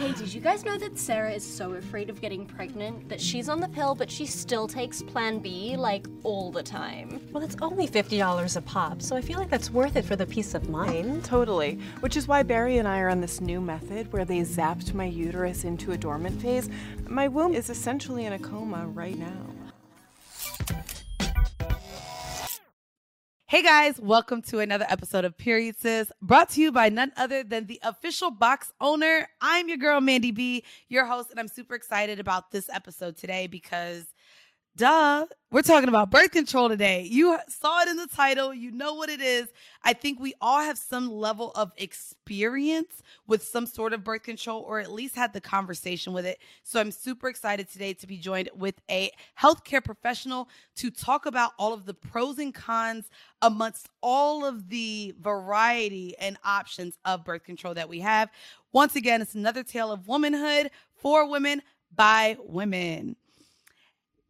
Hey, did you guys know that Sarah is so afraid of getting pregnant that she's on the pill, but she still takes Plan B like all the time? Well, it's only $50 a pop, so I feel like that's worth it for the peace of mind. Totally. Which is why Barry and I are on this new method where they zapped my uterus into a dormant phase. My womb is essentially in a coma right now. Hey guys, welcome to another episode of Period Sis, brought to you by none other than the official box owner. I'm your girl, Mandy B, your host, and I'm super excited about this episode today because Duh. We're talking about birth control today. You saw it in the title. You know what it is. I think we all have some level of experience with some sort of birth control or at least had the conversation with it. So I'm super excited today to be joined with a healthcare professional to talk about all of the pros and cons amongst all of the variety and options of birth control that we have. Once again, it's another tale of womanhood for women by women.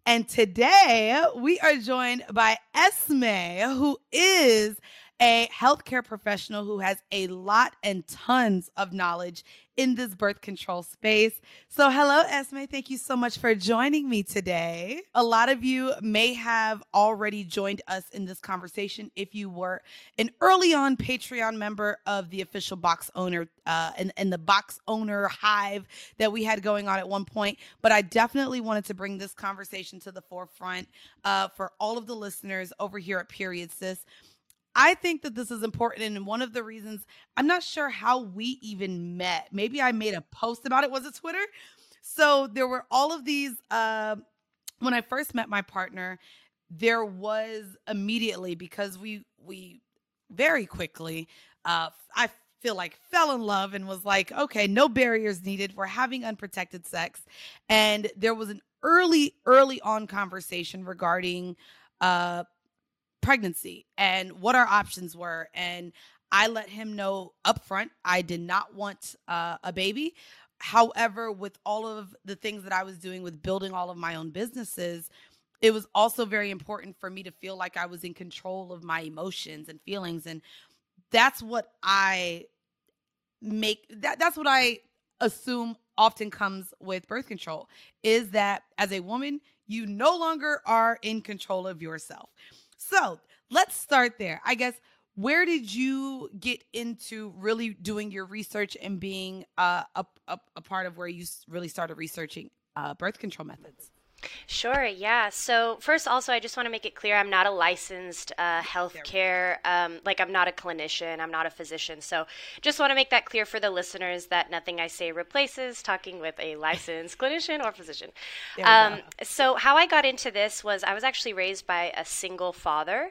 And today we are joined by Esme, who is a healthcare professional who has a lot and tons of knowledge in this birth control space. So, hello, Esme. Thank you so much for joining me today. A lot of you may have already joined us in this conversation if you were an early on Patreon member of the official box owner uh, and, and the box owner hive that we had going on at one point. But I definitely wanted to bring this conversation to the forefront uh, for all of the listeners over here at Period Sis. I think that this is important. And one of the reasons I'm not sure how we even met, maybe I made a post about it. Was it Twitter? So there were all of these. Uh, when I first met my partner, there was immediately because we we very quickly uh, I feel like fell in love and was like, okay, no barriers needed. We're having unprotected sex, and there was an early early on conversation regarding uh pregnancy and what our options were. And I let him know upfront I did not want uh, a baby. However, with all of the things that I was doing with building all of my own businesses, it was also very important for me to feel like I was in control of my emotions and feelings. And that's what I make that that's what I assume often comes with birth control is that as a woman, you no longer are in control of yourself. So let's start there. I guess where did you get into really doing your research and being uh, a, a, a part of where you really started researching uh, birth control methods? Sure, yeah. So, first, also, I just want to make it clear I'm not a licensed uh, healthcare, um, like, I'm not a clinician, I'm not a physician. So, just want to make that clear for the listeners that nothing I say replaces talking with a licensed clinician or physician. Um, so, how I got into this was I was actually raised by a single father.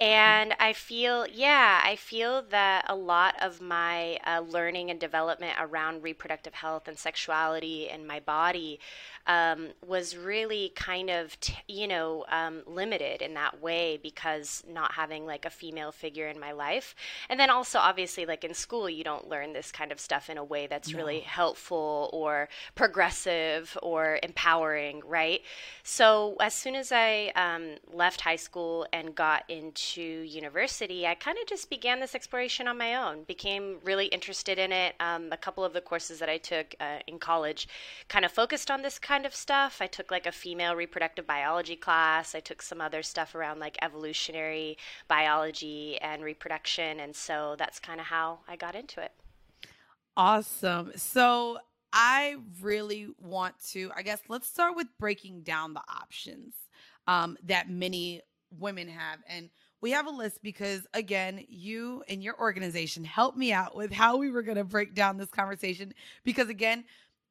And I feel, yeah, I feel that a lot of my uh, learning and development around reproductive health and sexuality and my body um, was really kind of, t- you know, um, limited in that way because not having like a female figure in my life. And then also, obviously, like in school, you don't learn this kind of stuff in a way that's no. really helpful or progressive or empowering, right? So as soon as I um, left high school and got into university, I kind of just began this exploration on my own, became really interested in it. Um, a couple of the courses that I took uh, in college kind of focused on this kind kind of stuff. I took like a female reproductive biology class. I took some other stuff around like evolutionary biology and reproduction. And so that's kind of how I got into it. Awesome. So I really want to, I guess, let's start with breaking down the options um, that many women have. And we have a list because, again, you and your organization helped me out with how we were going to break down this conversation. Because, again,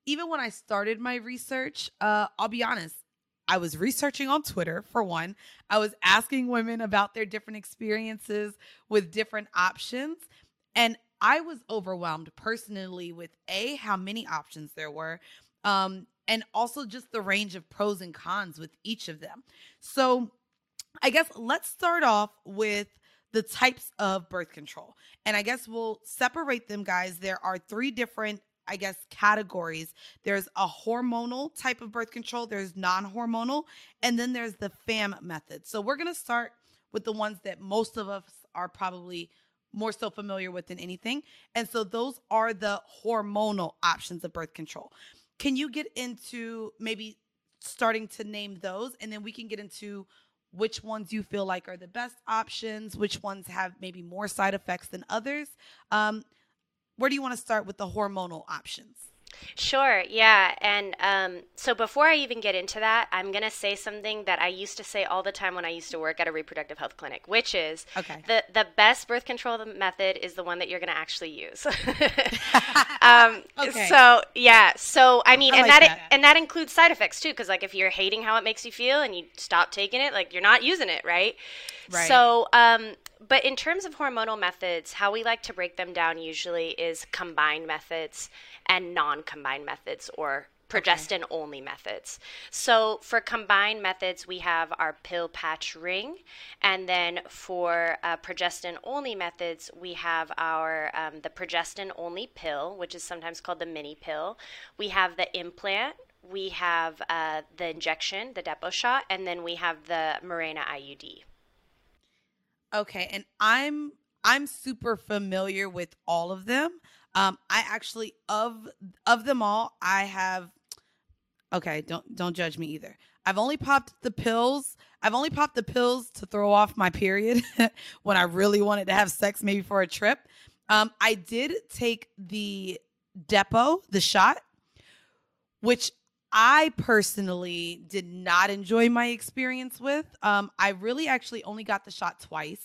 even when I started my research, uh, I'll be honest, I was researching on Twitter for one. I was asking women about their different experiences with different options. And I was overwhelmed personally with A, how many options there were, um, and also just the range of pros and cons with each of them. So I guess let's start off with the types of birth control. And I guess we'll separate them, guys. There are three different I guess, categories. There's a hormonal type of birth control, there's non hormonal, and then there's the FAM method. So we're going to start with the ones that most of us are probably more so familiar with than anything. And so those are the hormonal options of birth control. Can you get into maybe starting to name those and then we can get into which ones you feel like are the best options, which ones have maybe more side effects than others? Um, where do you want to start with the hormonal options? Sure, yeah. And um, so before I even get into that, I'm going to say something that I used to say all the time when I used to work at a reproductive health clinic, which is okay. the, the best birth control method is the one that you're going to actually use. um, okay. So, yeah. So, I mean, I and like that, that, and that includes side effects too, because like if you're hating how it makes you feel and you stop taking it, like you're not using it, right? Right. So, um, but in terms of hormonal methods, how we like to break them down usually is combined methods and non combined methods or progestin okay. only methods. So for combined methods, we have our pill patch ring, and then for uh, progestin only methods, we have our um, the progestin only pill, which is sometimes called the mini pill. We have the implant. We have uh, the injection, the Depo shot, and then we have the Mirena IUD. Okay, and I'm I'm super familiar with all of them. Um, I actually of of them all, I have. Okay, don't don't judge me either. I've only popped the pills. I've only popped the pills to throw off my period when I really wanted to have sex, maybe for a trip. Um, I did take the Depo, the shot, which I personally did not enjoy my experience with. Um, I really actually only got the shot twice.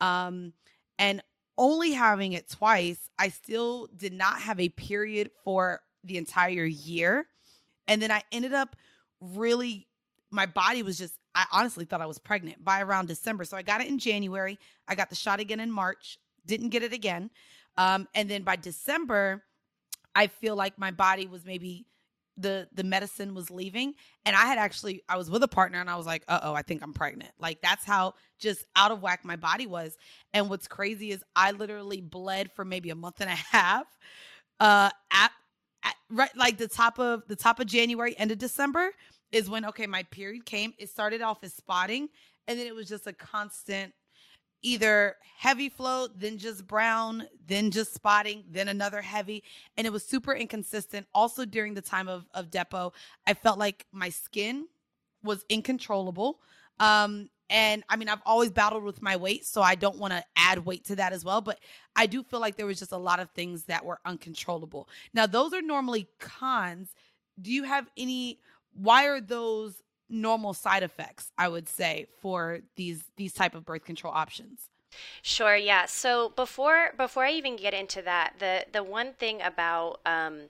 Um, and only having it twice, I still did not have a period for the entire year. And then I ended up really, my body was just, I honestly thought I was pregnant by around December. So I got it in January. I got the shot again in March, didn't get it again. Um, and then by December, I feel like my body was maybe the the medicine was leaving and i had actually i was with a partner and i was like uh-oh i think i'm pregnant. Like that's how just out of whack my body was and what's crazy is i literally bled for maybe a month and a half uh at, at right like the top of the top of january end of december is when okay my period came it started off as spotting and then it was just a constant either heavy flow, then just brown, then just spotting, then another heavy. And it was super inconsistent. Also, during the time of, of Depo, I felt like my skin was incontrollable. Um, and I mean, I've always battled with my weight, so I don't want to add weight to that as well. But I do feel like there was just a lot of things that were uncontrollable. Now, those are normally cons. Do you have any? Why are those normal side effects i would say for these these type of birth control options. Sure yeah. So before before i even get into that the the one thing about um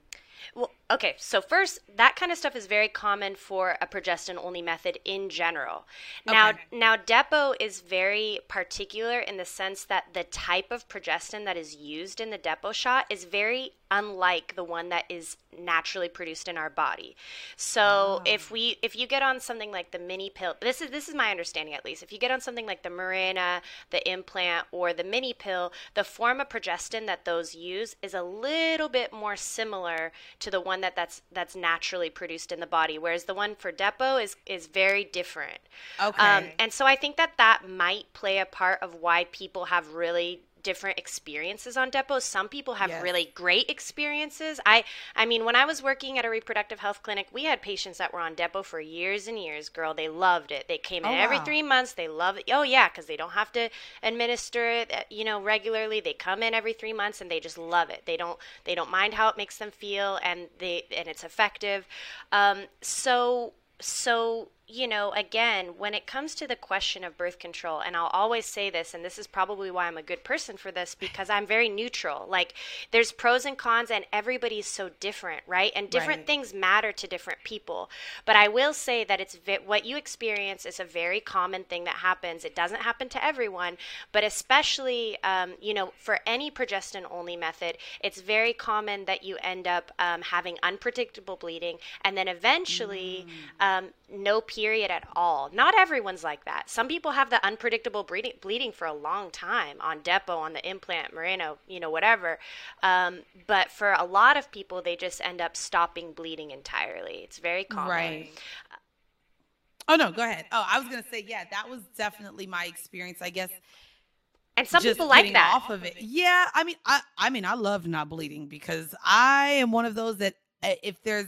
well, okay. So first, that kind of stuff is very common for a progestin only method in general. Now, okay. now Depo is very particular in the sense that the type of progestin that is used in the Depo shot is very unlike the one that is naturally produced in our body. So oh. if we if you get on something like the mini pill, this is this is my understanding at least. If you get on something like the Mirena, the implant, or the mini pill, the form of progestin that those use is a little bit more similar to the one that that's that's naturally produced in the body, whereas the one for Depo is is very different. Okay. Um, and so I think that that might play a part of why people have really different experiences on depots. Some people have yes. really great experiences. I I mean, when I was working at a reproductive health clinic, we had patients that were on Depo for years and years. Girl, they loved it. They came in oh, every wow. 3 months. They love it. Oh yeah, cuz they don't have to administer it, uh, you know, regularly. They come in every 3 months and they just love it. They don't they don't mind how it makes them feel and they and it's effective. Um, so so you know, again, when it comes to the question of birth control, and I'll always say this, and this is probably why I'm a good person for this, because I'm very neutral. Like, there's pros and cons, and everybody's so different, right? And different right. things matter to different people. But I will say that it's vi- what you experience is a very common thing that happens. It doesn't happen to everyone, but especially, um, you know, for any progestin only method, it's very common that you end up um, having unpredictable bleeding, and then eventually, mm. um, no period at all. Not everyone's like that. Some people have the unpredictable bleeding, bleeding for a long time on Depo, on the implant, Mirena, you know, whatever. Um, but for a lot of people, they just end up stopping bleeding entirely. It's very common. Right. Oh no, go ahead. Oh, I was gonna say, yeah, that was definitely my experience. I guess And some people like that. off of it. Yeah, I mean, I I mean, I love not bleeding because I am one of those that uh, if there's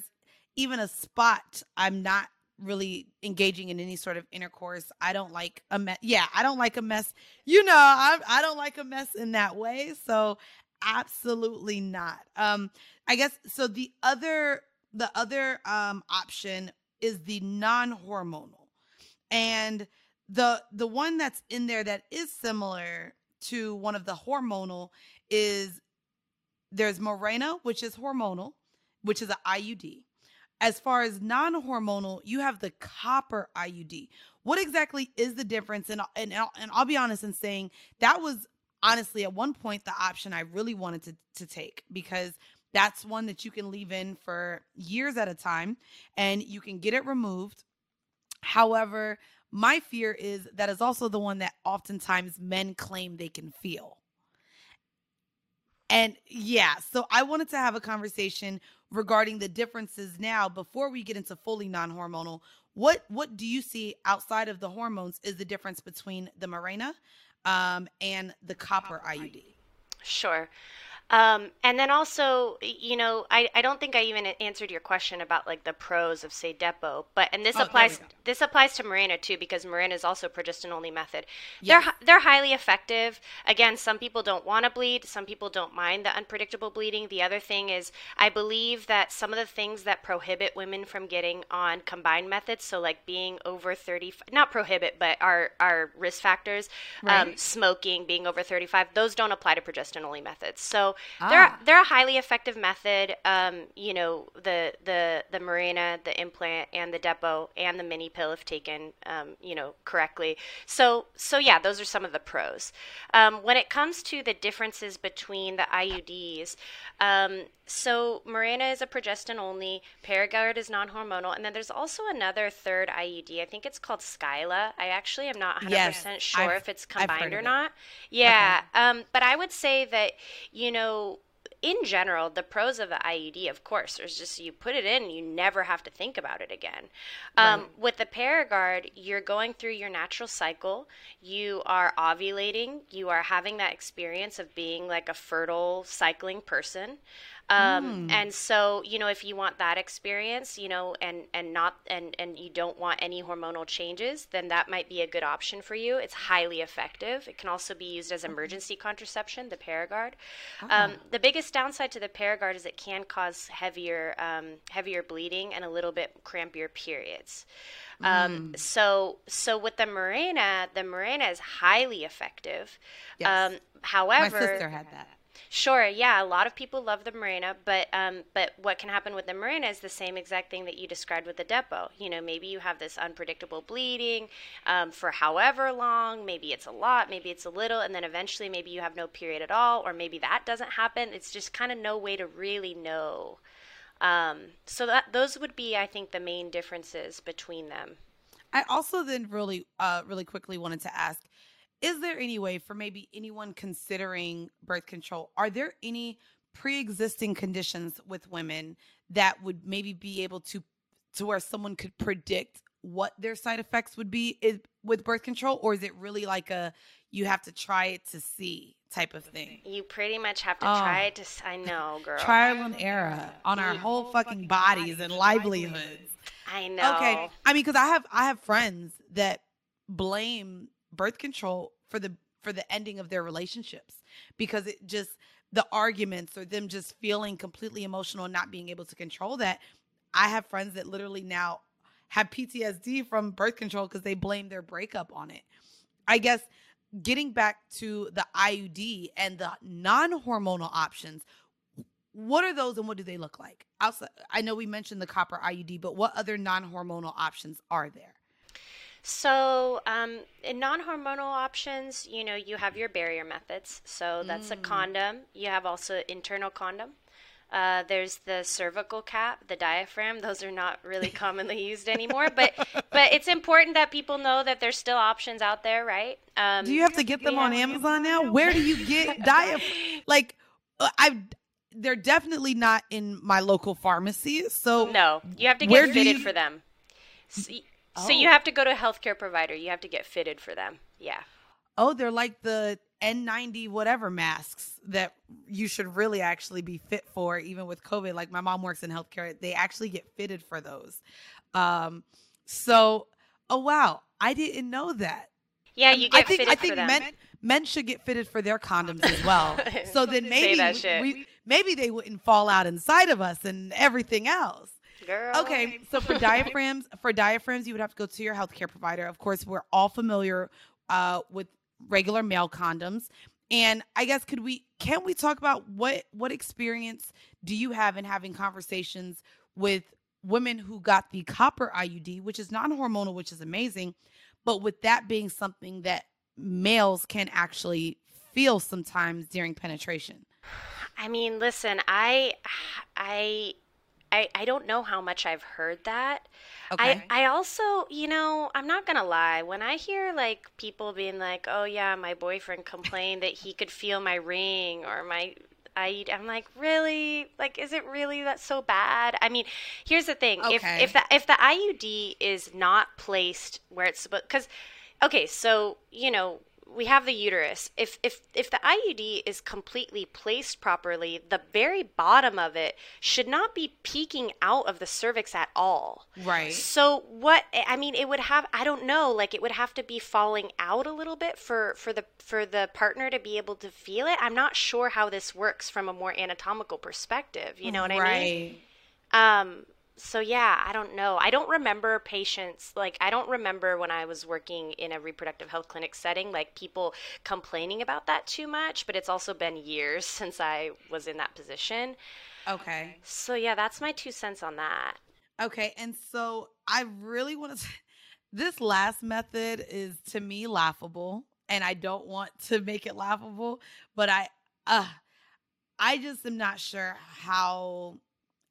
even a spot, I'm not really engaging in any sort of intercourse. I don't like a mess. Yeah, I don't like a mess. You know, I I don't like a mess in that way. So absolutely not. Um, I guess so. The other the other um option is the non-hormonal, and the the one that's in there that is similar to one of the hormonal is there's Mirena, which is hormonal, which is an IUD. As far as non-hormonal, you have the copper IUD. What exactly is the difference? And and and I'll be honest in saying that was honestly at one point the option I really wanted to to take because that's one that you can leave in for years at a time and you can get it removed. However, my fear is that is also the one that oftentimes men claim they can feel. And yeah, so I wanted to have a conversation regarding the differences now before we get into fully non-hormonal. What what do you see outside of the hormones is the difference between the Mirena um, and the copper IUD? Sure. Um, and then also, you know, I, I don't think I even answered your question about like the pros of say Depo, but and this Oh, applies this applies to Mirena too because Mirena is also progestin only method. Yes. They're they're highly effective. Again, some people don't want to bleed, some people don't mind the unpredictable bleeding. The other thing is, I believe that some of the things that prohibit women from getting on combined methods, so like being over thirty, not prohibit, but are are risk factors, um, smoking, being over thirty five, those don't apply to progestin only methods. So Ah. they're they're a highly effective method. Um, you know, the the the Mirena, the implant, and the Depo, and the mini pill if taken, um, you know, correctly. So so yeah, those are some of the pros. Um, when it comes to the differences between the IUDs, um, so Mirena is a progestin only, Paragard is non-hormonal, and then there's also another third IUD. I think it's called Skyla. I actually am not 100% Yes, sure I've- if it's combined or it. not. Yeah, um, but I would say that you know, in general, the pros of the IUD, of course, is just you put it in, you never have to think about it again. Um, With the Paragard, you're going through your natural cycle. You are ovulating. You are having that experience of being like a fertile cycling person. Um, and so, you know, if you want that experience, you know, and, and not, and, and you don't want any hormonal changes, then that might be a good option for you. It's highly effective. It can also be used as emergency contraception, the Paragard. Um, the biggest downside to the Paragard is it can cause heavier, um, heavier bleeding and a little bit crampier periods. Um, so, so with the Mirena, the Mirena is highly effective. Yes. Um, My however, sister had that. Sure, yeah, a lot of people love the Mirena, but um, but what can happen with the Mirena is the same exact thing that you described with the Depo. You know, maybe you have this unpredictable bleeding um, for however long. Maybe it's a lot, maybe it's a little, and then eventually maybe you have no period at all, or maybe that doesn't happen. It's just kind of no way to really know. Um, so that those would be, I think, the main differences between them. I also then really, uh, really quickly wanted to ask: Is there any way for maybe anyone considering birth control? Are there any pre-existing conditions with women that would maybe be able to, to where someone could predict what their side effects would be is, with birth control, or is it really like a you have to try it to see type of thing? You pretty much have to Oh. try it to. I know, girl. Trial and error on our whole fucking bodies and livelihoods. I know. Okay. I mean, because I have I have friends that blame birth control for the for the ending of their relationships because it just the arguments or them just feeling completely emotional and not being able to control that. I have friends that literally now have PTSD from birth control because they blame their breakup on it. I guess getting back to the IUD and the non-hormonal options, what are those and what do they look like? I know we mentioned the copper IUD, but what other non-hormonal options are there? So, um, in non-hormonal options, you know, you have your barrier methods. So that's a condom. You have also internal condom. Uh, there's the cervical cap, the diaphragm. Those are not really commonly used anymore, but but it's important that people know that there's still options out there, right? Um, Do you have to get them on Amazon now? Where do you get diaphragm? Like, uh, I they're definitely not in my local pharmacy. So No, you have to get fitted you- for them. So, y- so you have to go to a healthcare provider. You have to get fitted for them. Yeah. oh, they're like the N90 whatever masks that you should really actually be fit for, even with COVID. Like my mom works in healthcare, they actually get fitted for those. Um, so, oh wow, I didn't know that. Yeah, you get I think, fitted I think for them. men men should get fitted for their condoms as well. So then maybe we- we, maybe they wouldn't fall out inside of us and everything else. Girl. Okay, so for diaphragms, for diaphragms, you would have to go to your healthcare provider. Of course, we're all familiar uh, with regular male condoms, and I guess could we can we talk about what what experience do you have in having conversations with women who got the copper IUD, which is non-hormonal, which is amazing, but with that being something that males can actually feel sometimes during penetration. I mean, listen, I, I, I, I don't know how much I've heard that. Okay. I, I also, you know, I'm not gonna lie. When I hear like people being like, "Oh yeah, my boyfriend complained that he could feel my ring or my," I, I'm like, really? Like, is it really that so bad? I mean, here's the thing: if if the if the IUD is not placed where it's supposed, because, okay, so you know. We have the uterus. If if if the IUD is completely placed properly, the very bottom of it should not be peeking out of the cervix at all. right. So what I mean it would have I don't know like it would have to be falling out a little bit for for the for the partner to be able to feel it. I'm not sure how this works from a more anatomical perspective, you know what I mean? right. Um so yeah, I don't know. I don't remember patients like I don't remember when I was working in a reproductive health clinic setting like people complaining about that too much, but it's also been years since I was in that position. Okay. So yeah, that's my two cents on that. Okay, and so I really want to. This last method is to me laughable, and I don't want to make it laughable, but I, uh, I just am not sure how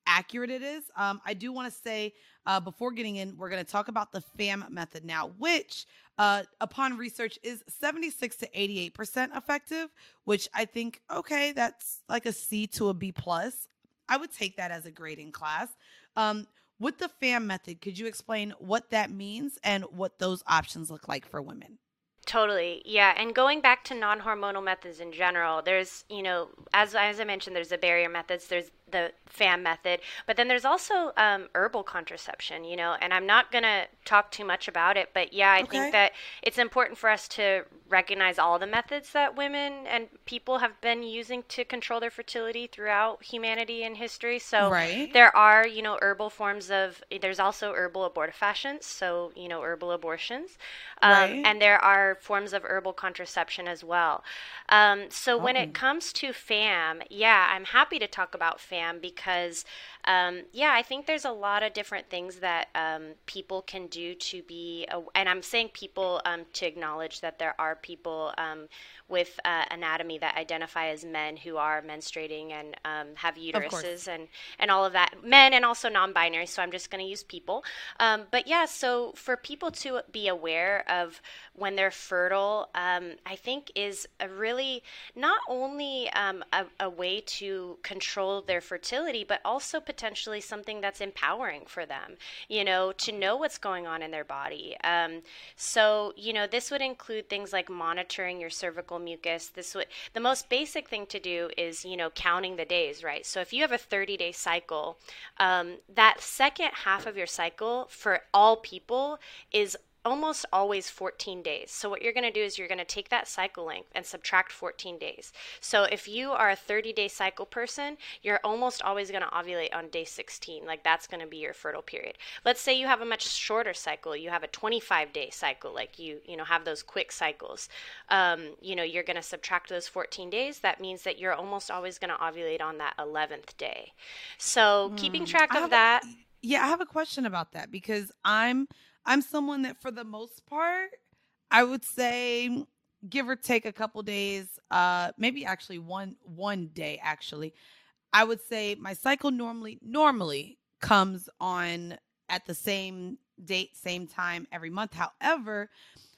accurate it is. Um, I do want to say uh, before getting in, we're going to talk about the FAM method now, which, uh, upon research, is 76 to 88 percent effective. Which I think, okay, that's like a C to a B plus. I would take that as a grading class. Um, with the FAM method, could you explain what that means and what those options look like for women? Totally. Yeah. And going back to non hormonal methods in general, there's, you know, as, as I mentioned, there's the barrier methods, there's the FAM method, but then there's also um, herbal contraception, you know, and I'm not going to talk too much about it, but yeah, I Okay. think that it's important for us to recognize all the methods that women and people have been using to control their fertility throughout humanity and history. So Right. there are, you know, herbal forms of, there's also herbal abortifacients, so, you know, herbal abortions. Um, Right. And there are forms of herbal contraception as well. Um, so when Oh. it comes to FAM, yeah, I'm happy to talk about FAM because, um, yeah, I think there's a lot of different things that um, people can do to be, a- and I'm saying people um, to acknowledge that there are people um, with uh, anatomy that identify as men who are menstruating and um, have uteruses and and all of that. Men and also non-binary so i'm just going to use people. Um, but yeah so for people to be aware of when they're fertile um, i think is a really not only um, a, a way to control their fertility but also potentially something that's empowering for them you know to know what's going on in their body. Um, so you know this would include things like monitoring your cervical mucus. This would the most basic thing to do is you know counting the days right? So if you have a 30 day cycle um, that second half of your cycle for all people is almost always 14 days. So what you're going to do is you're going to take that cycle length and subtract 14 days. So if you are a 30 day cycle person, you're almost always going to ovulate on day 16. Like that's going to be your fertile period. Let's say you have a much shorter cycle. You have a 25 day cycle, like you you know have those quick cycles. Um, you know you're going to subtract those 14 days. That means that you're almost always going to ovulate on that 11th day. So keeping track Hmm. Of have a- that. Yeah, I have a question about that because I'm I'm someone that for the most part, I would say give or take a couple days, uh maybe actually one one day actually. I would say my cycle normally normally comes on at the same date, same time every month. However,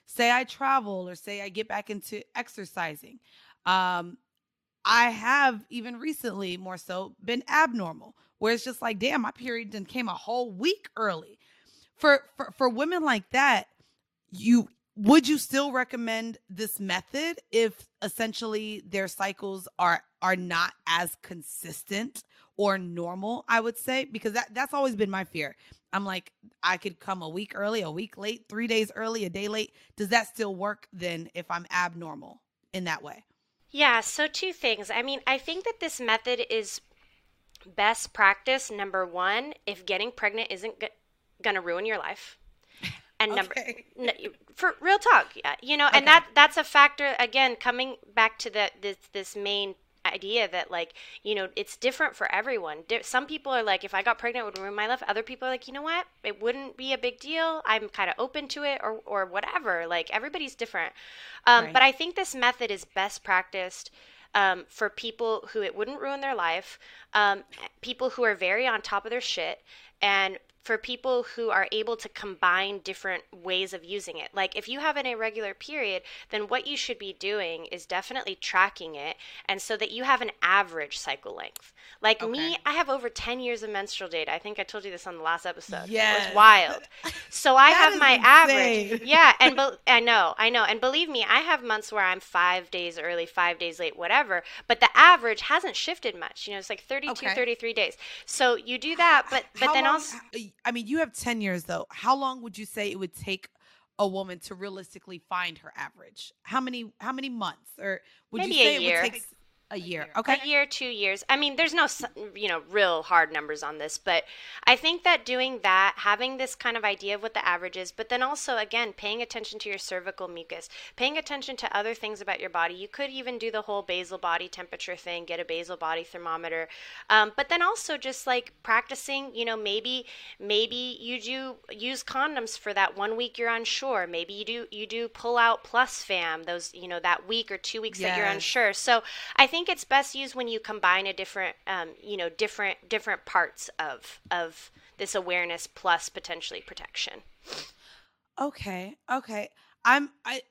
say I travel or say I get back into exercising. Um I have even recently more so been abnormal where it's just like, damn, my period then came a whole week early. For for for women like that, you would you still recommend this method if essentially their cycles are are not as consistent or normal i would say? Because that that's always been my fear. I'm like i could come a week early a week late 3 days early a day late. Does that still work then if i'm abnormal in that way? Yeah so two things. I mean i think that this method is best practice number 1 if getting pregnant isn't going to ruin your life. And number okay. for real talk you know okay. and that that's a factor again coming back to the this this main idea that like you know it's different for everyone. Some people are like if i got pregnant it would ruin my life. Other people are like you know what? It wouldn't be a big deal. I'm kind of open to it or or whatever. Like everybody's different. Um, right. but i think this method is best practiced um, for people who it wouldn't ruin their life, um, people who are very on top of their shit, and for people who are able to combine different ways of using it. Like if you have an irregular period, then what you should be doing is definitely tracking it and so that you have an average cycle length. Like okay. me, I have over 10 years of menstrual data. I think I told you this on the last episode. Yeah. It was wild. So I have my insane. average. Yeah, and be- I know, I know. And believe me, I have months where I'm 5 days early, 5 days late, whatever, but the average hasn't shifted much. You know, it's like 32, okay. 33 days. So you do that, but but How then long, also I mean, you have 10 years though. How long would you say it would take a woman to realistically find her average? How many how many months or would Maybe you say a year. it would take a year. Okay. A year, two years. I mean, there's no, you know, real hard numbers on this, but I think that doing that, having this kind of idea of what the average is, but then also, again, paying attention to your cervical mucus, paying attention to other things about your body. You could even do the whole basal body temperature thing, get a basal body thermometer. Um, but then also just like practicing, you know, maybe, maybe you do use condoms for that one week you're unsure. Maybe you do, you do pull out plus fam those, you know, that week or two weeks yes. that you're unsure. So I think it's best used when you combine a different, um, you know, different different parts of of this awareness plus potentially protection. Okay, okay. I'm I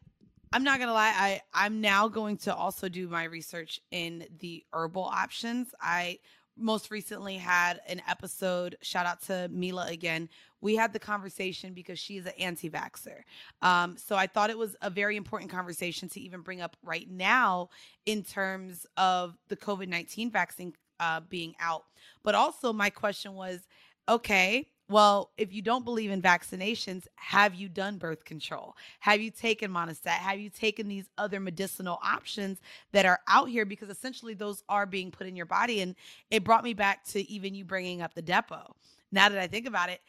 I'm not gonna lie. I I'm now going to also do my research in the herbal options. I most recently had an episode. Shout out to Mila again. We had the conversation because she's an anti vaxxer. Um, so I thought it was a very important conversation to even bring up right now in terms of the COVID 19 vaccine uh, being out. But also, my question was okay, well, if you don't believe in vaccinations, have you done birth control? Have you taken Monistat? Have you taken these other medicinal options that are out here? Because essentially those are being put in your body. And it brought me back to even you bringing up the Depo. Now that I think about it,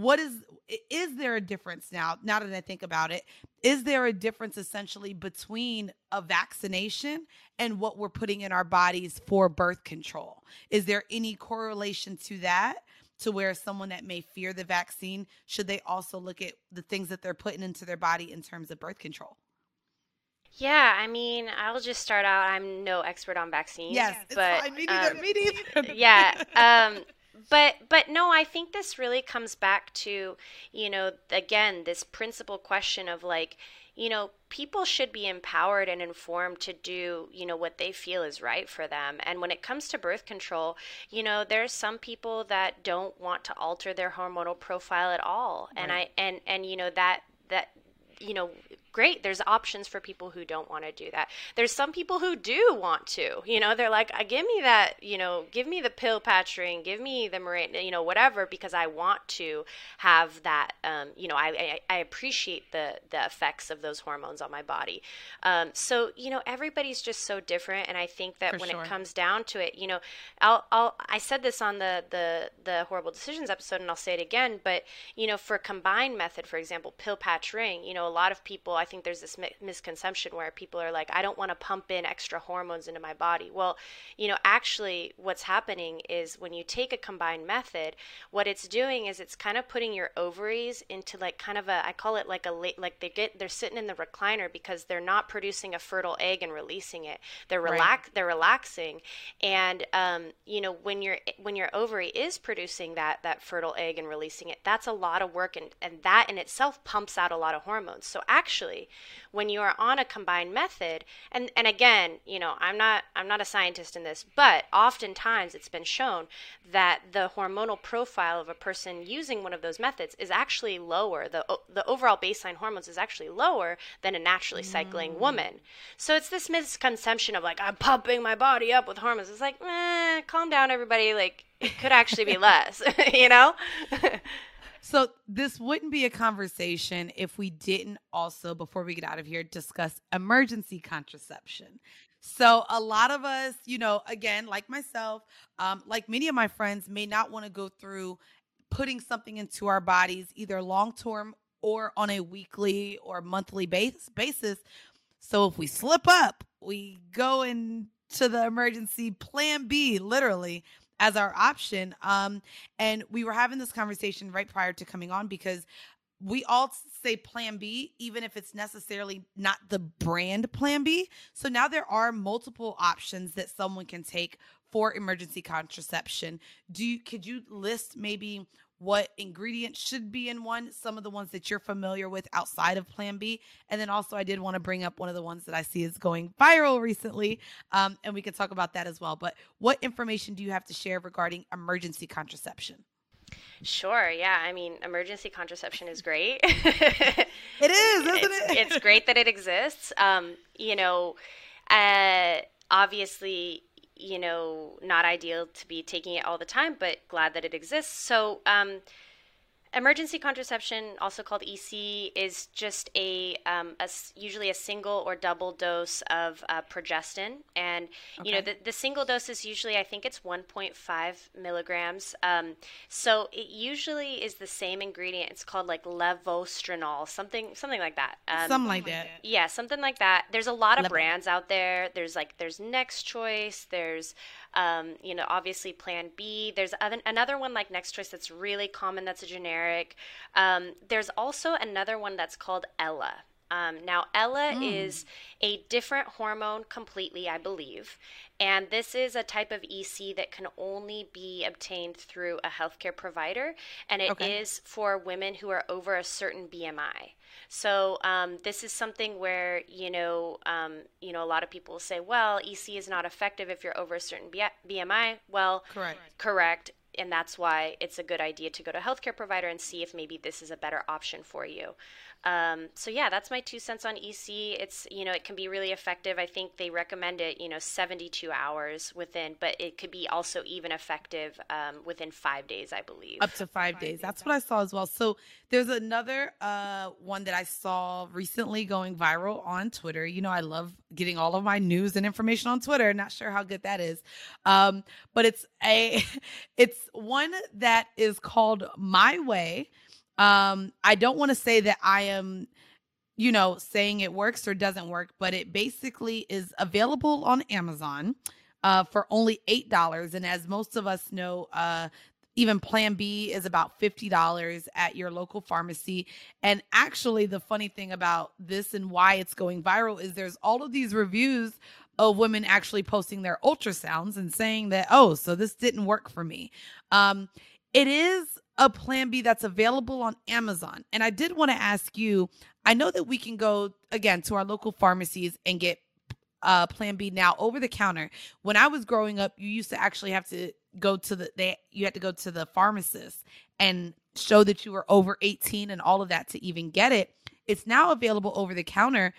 what is is there a difference now now that i think about it is there a difference essentially between a vaccination and what we're putting in our bodies for birth control is there any correlation to that to where someone that may fear the vaccine should they also look at the things that they're putting into their body in terms of birth control yeah, I mean, I'll just start out. I'm no expert on vaccines. Yes, but fine. Me neither. Um, yeah, um, but but no, I think this really comes back to you know again this principal question of like you know, people should be empowered and informed to do, you know, what they feel is right for them. And when it comes to birth control, you know, there's some people that don't want to alter their hormonal profile at all. Right. And I and and you know that that you know great there's options for people who don't want to do that there's some people who do want to you know they're like give me that you know give me the pill patch ring give me the marine you know whatever because i want to have that um, you know I, I, I appreciate the the effects of those hormones on my body um, so you know everybody's just so different and i think that for when sure. it comes down to it you know I'll, I'll i said this on the the the horrible decisions episode and i'll say it again but you know for combined method for example pill patch ring you know a lot of people I think there's this mi- misconception where people are like, I don't want to pump in extra hormones into my body. Well, you know, actually, what's happening is when you take a combined method, what it's doing is it's kind of putting your ovaries into like kind of a, I call it like a late, like they get, they're sitting in the recliner because they're not producing a fertile egg and releasing it. They're relax, right. they're relaxing, and um, you know, when your when your ovary is producing that that fertile egg and releasing it, that's a lot of work, and and that in itself pumps out a lot of hormones. So actually When you are on a combined method, and, and again, you know, I'm not I'm not a scientist in this, but oftentimes it's been shown that the hormonal profile of a person using one of those methods is actually lower. The the overall baseline hormones is actually lower than a naturally cycling mm. woman. So it's this misconception of like I'm pumping my body up with hormones. It's like, eh, calm down, everybody. Like it could actually be less, you know. So this wouldn't be a conversation if we didn't also, before we get out of here, discuss emergency contraception. So a lot of us, you know, again, like myself, um, like many of my friends, may not want to go through putting something into our bodies, either long term or on a weekly or monthly base, basis. So if we slip up, we go into the emergency plan B, literally as our option. Um, and we were having this conversation right prior to coming on because we all say plan B, even if it's necessarily not the brand plan B. So now there are multiple options that someone can take for emergency contraception. Do you could you list maybe what ingredients should be in one, some of the ones that you're familiar with outside of Plan B. And then also, I did want to bring up one of the ones that I see is going viral recently, um, and we can talk about that as well. But what information do you have to share regarding emergency contraception? Sure. Yeah. I mean, emergency contraception is great. it is, isn't it's, it? It's great that it exists. Um, you know, uh, obviously, you know, not ideal to be taking it all the time, but glad that it exists. So, um, Emergency contraception, also called EC, is just a, um, a usually a single or double dose of uh, progestin, and okay. you know the, the single dose is usually I think it's 1.5 milligrams. Um, so it usually is the same ingredient. It's called like levostranol, something something like that. Um, something like that. Yeah, something like that. There's a lot of Levo. brands out there. There's like there's Next Choice. There's um, you know, obviously Plan B. There's other, another one like Next Choice that's really common. That's a generic. Um, there's also another one that's called Ella. Um, now, Ella mm. is a different hormone completely, I believe. And this is a type of EC that can only be obtained through a healthcare provider. And it okay. is for women who are over a certain BMI. So um, this is something where you know, um, you know, a lot of people say, well, EC is not effective if you're over a certain BMI. Well, correct, correct, and that's why it's a good idea to go to a healthcare provider and see if maybe this is a better option for you. Um, so yeah, that's my two cents on EC. It's you know it can be really effective. I think they recommend it you know 72 hours within, but it could be also even effective um, within five days, I believe. Up to five, days. That's what I saw as well. So there's another uh, one that I saw recently going viral on Twitter. You know, I love getting all of my news and information on Twitter. Not sure how good that is, um, but it's a it's one that is called My Way um, I don't want to say that I am, you know, saying it works or doesn't work, but it basically is available on Amazon uh, for only $8. And as most of us know, uh, even Plan B is about $50 at your local pharmacy. And actually, the funny thing about this and why it's going viral is there's all of these reviews of women actually posting their ultrasounds and saying that, oh, so this didn't work for me. Um, it is a plan B that's available on Amazon. And I did want to ask you I know that we can go again to our local pharmacies and get uh, plan B now over the counter. When I was growing up, you used to actually have to go to the they you had to go to the pharmacist and show that you were over 18 and all of that to even get it. It's now available over the counter.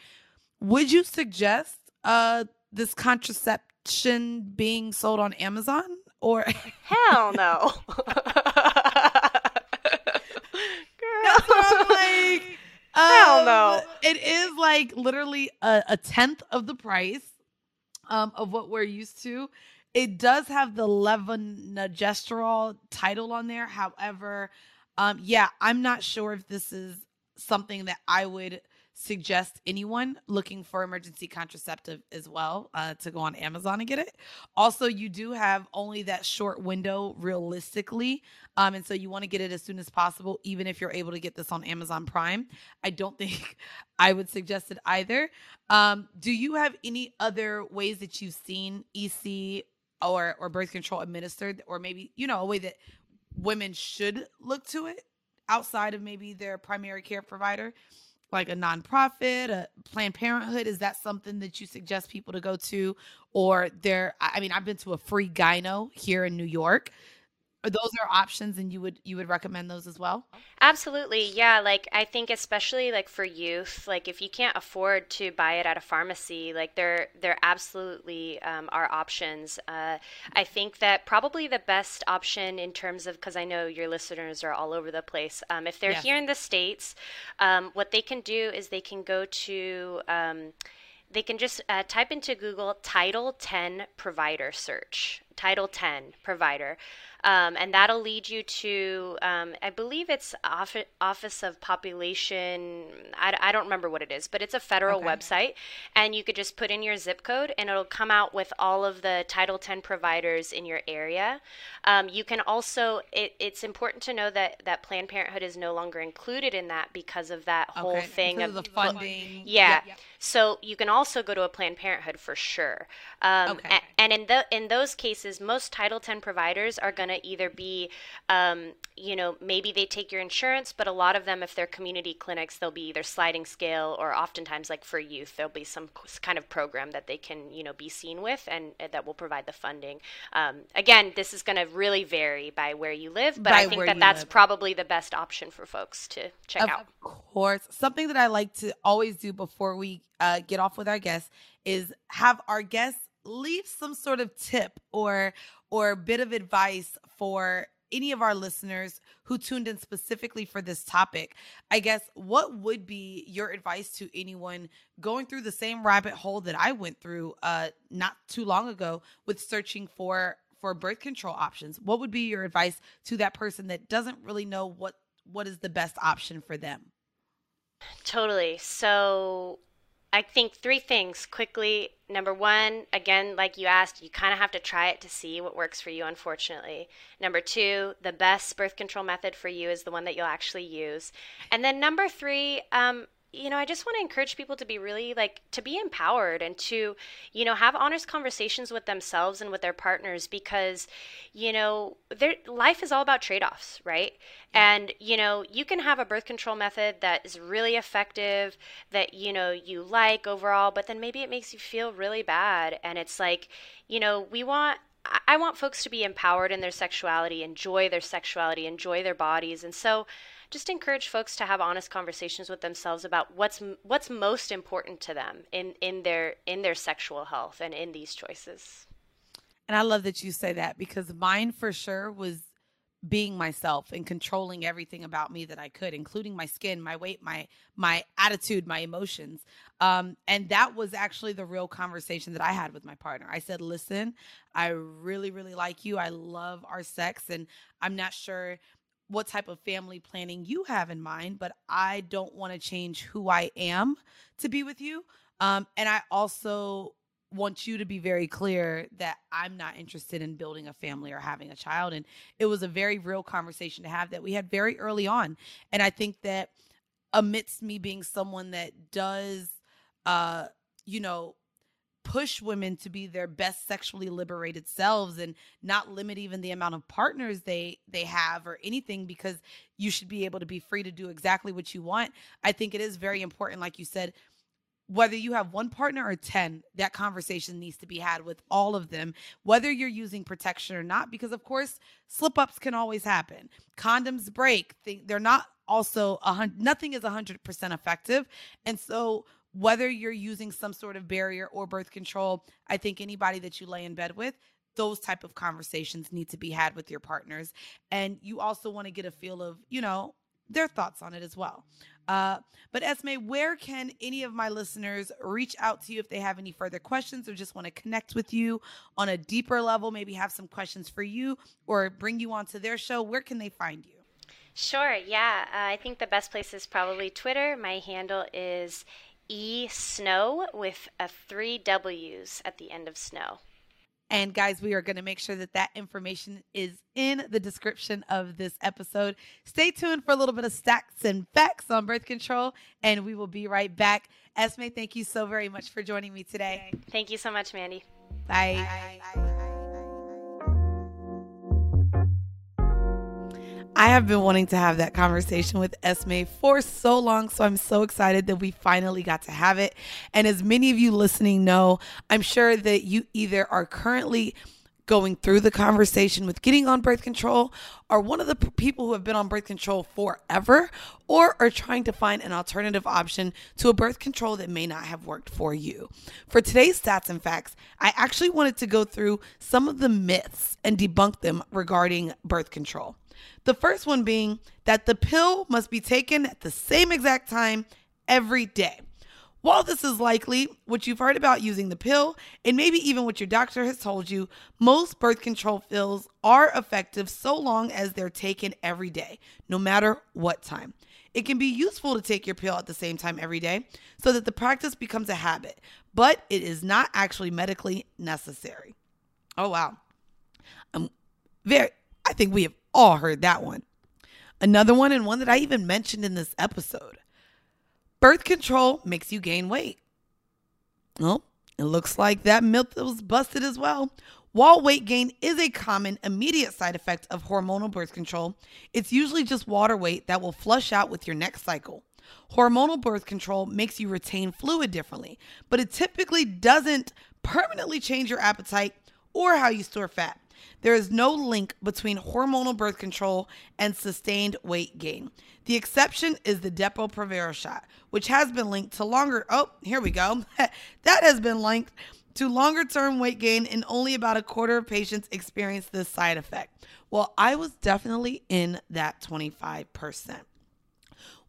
Would you suggest uh this contraception being sold on Amazon or hell no? That's what I'm like. Hell um, no. It is like literally a, a tenth of the price um, of what we're used to. It does have the levonorgestrel title on there. However, um, yeah, I'm not sure if this is something that I would suggest anyone looking for emergency contraceptive as well uh, to go on Amazon and get it. Also, you do have only that short window realistically. Um, and so you want to get it as soon as possible, even if you're able to get this on Amazon Prime. I don't think I would suggest it either. Um, do you have any other ways that you've seen EC or or birth control administered, or maybe you know a way that women should look to it outside of maybe their primary care provider? Like a nonprofit, a Planned Parenthood? Is that something that you suggest people to go to? Or there, I mean, I've been to a free gyno here in New York those are options and you would you would recommend those as well absolutely yeah like i think especially like for youth like if you can't afford to buy it at a pharmacy like there there absolutely um, are options uh, i think that probably the best option in terms of because i know your listeners are all over the place um, if they're yes. here in the states um, what they can do is they can go to um, they can just uh, type into Google Title 10 provider search. Title 10 provider. Um, and that'll lead you to, um, I believe it's Office of Population. I, I, don't remember what it is, but it's a federal okay. website. And you could just put in your zip code and it'll come out with all of the Title 10 providers in your area. Um, you can also, it, it's important to know that, that Planned Parenthood is no longer included in that because of that whole okay. thing because of, the funding. Yeah. Yep. So you can also go to a Planned Parenthood for sure. Um, okay. And, and in the in those cases, most Title X providers are going to either be, um, you know, maybe they take your insurance, but a lot of them, if they're community clinics, they'll be either sliding scale or oftentimes like for youth, there'll be some kind of program that they can, you know, be seen with and, and that will provide the funding. Um, again, this is going to really vary by where you live, but by I think that that's live. probably the best option for folks to check of out. Of course, something that I like to always do before we uh, get off with our guests is have our guests leave some sort of tip or or bit of advice for any of our listeners who tuned in specifically for this topic. I guess what would be your advice to anyone going through the same rabbit hole that I went through uh not too long ago with searching for for birth control options? What would be your advice to that person that doesn't really know what what is the best option for them? Totally. So I think three things quickly. Number one, again, like you asked, you kind of have to try it to see what works for you, unfortunately. Number two, the best birth control method for you is the one that you'll actually use. And then number three, um, you know, I just want to encourage people to be really like to be empowered and to, you know, have honest conversations with themselves and with their partners because, you know, their life is all about trade-offs, right? And, you know, you can have a birth control method that is really effective, that, you know, you like overall, but then maybe it makes you feel really bad. And it's like, you know, we want I want folks to be empowered in their sexuality, enjoy their sexuality, enjoy their bodies. And so just encourage folks to have honest conversations with themselves about what's what's most important to them in in their in their sexual health and in these choices. And I love that you say that because mine for sure was being myself and controlling everything about me that I could, including my skin, my weight, my my attitude, my emotions. Um, and that was actually the real conversation that I had with my partner. I said, "Listen, I really, really like you. I love our sex, and I'm not sure what type of family planning you have in mind, but I don't want to change who I am to be with you. Um, and I also want you to be very clear that I'm not interested in building a family or having a child. And it was a very real conversation to have that we had very early on. And I think that amidst me being someone that does, uh, you know, push women to be their best sexually liberated selves and not limit even the amount of partners they they have or anything because you should be able to be free to do exactly what you want. I think it is very important like you said whether you have one partner or 10 that conversation needs to be had with all of them whether you're using protection or not because of course slip ups can always happen. Condoms break they're not also a hundred nothing is 100% effective. And so whether you're using some sort of barrier or birth control i think anybody that you lay in bed with those type of conversations need to be had with your partners and you also want to get a feel of you know their thoughts on it as well uh, but esme where can any of my listeners reach out to you if they have any further questions or just want to connect with you on a deeper level maybe have some questions for you or bring you onto their show where can they find you Sure, yeah. Uh, I think the best place is probably Twitter. My handle is E Snow with a three W's at the end of snow. And guys, we are going to make sure that that information is in the description of this episode. Stay tuned for a little bit of stats and facts on birth control, and we will be right back. Esme, thank you so very much for joining me today. Thank you so much, Mandy. Bye. Bye. I have been wanting to have that conversation with Esme for so long, so I'm so excited that we finally got to have it. And as many of you listening know, I'm sure that you either are currently going through the conversation with getting on birth control are one of the people who have been on birth control forever or are trying to find an alternative option to a birth control that may not have worked for you. For today's stats and facts, I actually wanted to go through some of the myths and debunk them regarding birth control. The first one being that the pill must be taken at the same exact time every day. While this is likely what you've heard about using the pill, and maybe even what your doctor has told you, most birth control pills are effective so long as they're taken every day, no matter what time. It can be useful to take your pill at the same time every day so that the practice becomes a habit, but it is not actually medically necessary. Oh, wow. I'm very, I think we have all heard that one. Another one, and one that I even mentioned in this episode birth control makes you gain weight. Well, it looks like that myth was busted as well. While weight gain is a common immediate side effect of hormonal birth control, it's usually just water weight that will flush out with your next cycle. Hormonal birth control makes you retain fluid differently, but it typically doesn't permanently change your appetite or how you store fat. There is no link between hormonal birth control and sustained weight gain. The exception is the Depo-Provera shot, which has been linked to longer. Oh, here we go. that has been linked to longer term weight gain, and only about a quarter of patients experience this side effect. Well, I was definitely in that 25%.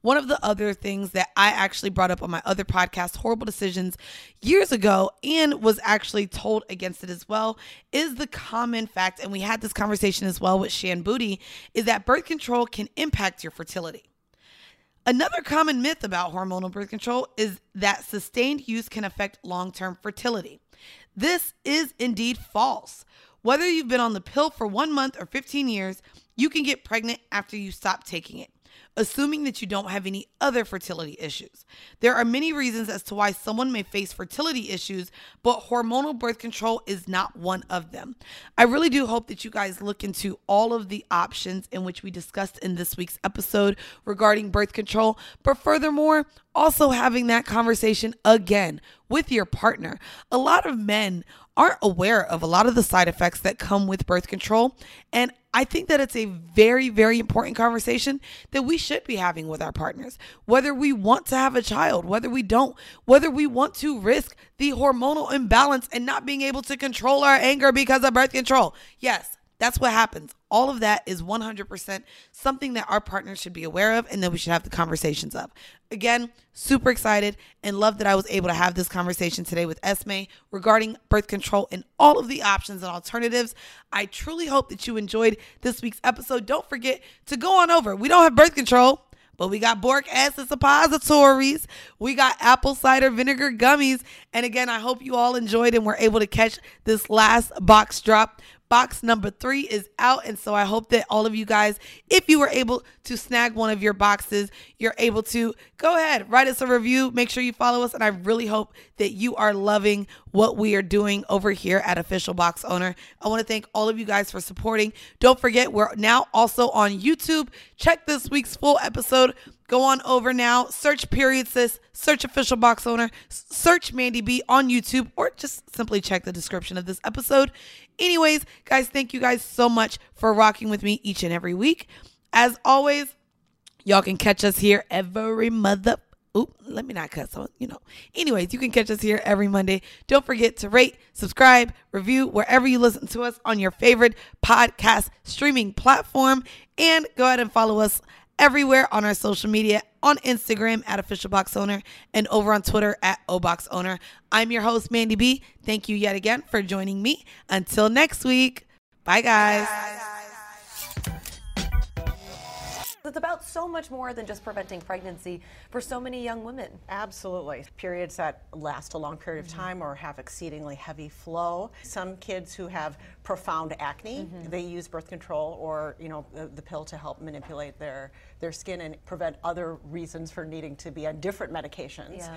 One of the other things that I actually brought up on my other podcast, Horrible Decisions, years ago, and was actually told against it as well, is the common fact, and we had this conversation as well with Shan Booty, is that birth control can impact your fertility. Another common myth about hormonal birth control is that sustained use can affect long term fertility. This is indeed false. Whether you've been on the pill for one month or 15 years, you can get pregnant after you stop taking it assuming that you don't have any other fertility issues. There are many reasons as to why someone may face fertility issues, but hormonal birth control is not one of them. I really do hope that you guys look into all of the options in which we discussed in this week's episode regarding birth control, but furthermore, also having that conversation again with your partner. A lot of men aren't aware of a lot of the side effects that come with birth control. And I think that it's a very, very important conversation that we should be having with our partners. Whether we want to have a child, whether we don't, whether we want to risk the hormonal imbalance and not being able to control our anger because of birth control. Yes, that's what happens. All of that is 100% something that our partners should be aware of and that we should have the conversations of. Again, super excited and love that I was able to have this conversation today with Esme regarding birth control and all of the options and alternatives. I truly hope that you enjoyed this week's episode. Don't forget to go on over. We don't have birth control but we got boric acid suppositories. We got apple cider vinegar gummies. And again, I hope you all enjoyed and were able to catch this last box drop. Box number three is out. And so I hope that all of you guys, if you were able to snag one of your boxes, you're able to go ahead, write us a review. Make sure you follow us. And I really hope that you are loving what we are doing over here at Official Box Owner. I want to thank all of you guys for supporting. Don't forget, we're now also on YouTube. Check this week's full episode go on over now, search period sis, search official box owner, search Mandy B on YouTube, or just simply check the description of this episode. Anyways, guys, thank you guys so much for rocking with me each and every week. As always, y'all can catch us here every mother. Oop, let me not cut so you know. Anyways, you can catch us here every Monday. Don't forget to rate, subscribe, review wherever you listen to us on your favorite podcast streaming platform. And go ahead and follow us everywhere on our social media on Instagram at official box owner and over on Twitter at obox owner. I'm your host Mandy B. Thank you yet again for joining me. Until next week. Bye guys. It's about so much more than just preventing pregnancy for so many young women. Absolutely. Periods that last a long period of mm-hmm. time or have exceedingly heavy flow. Some kids who have profound acne, mm-hmm. they use birth control or, you know, the, the, pill to help manipulate their, their skin and prevent other reasons for needing to be on different medications.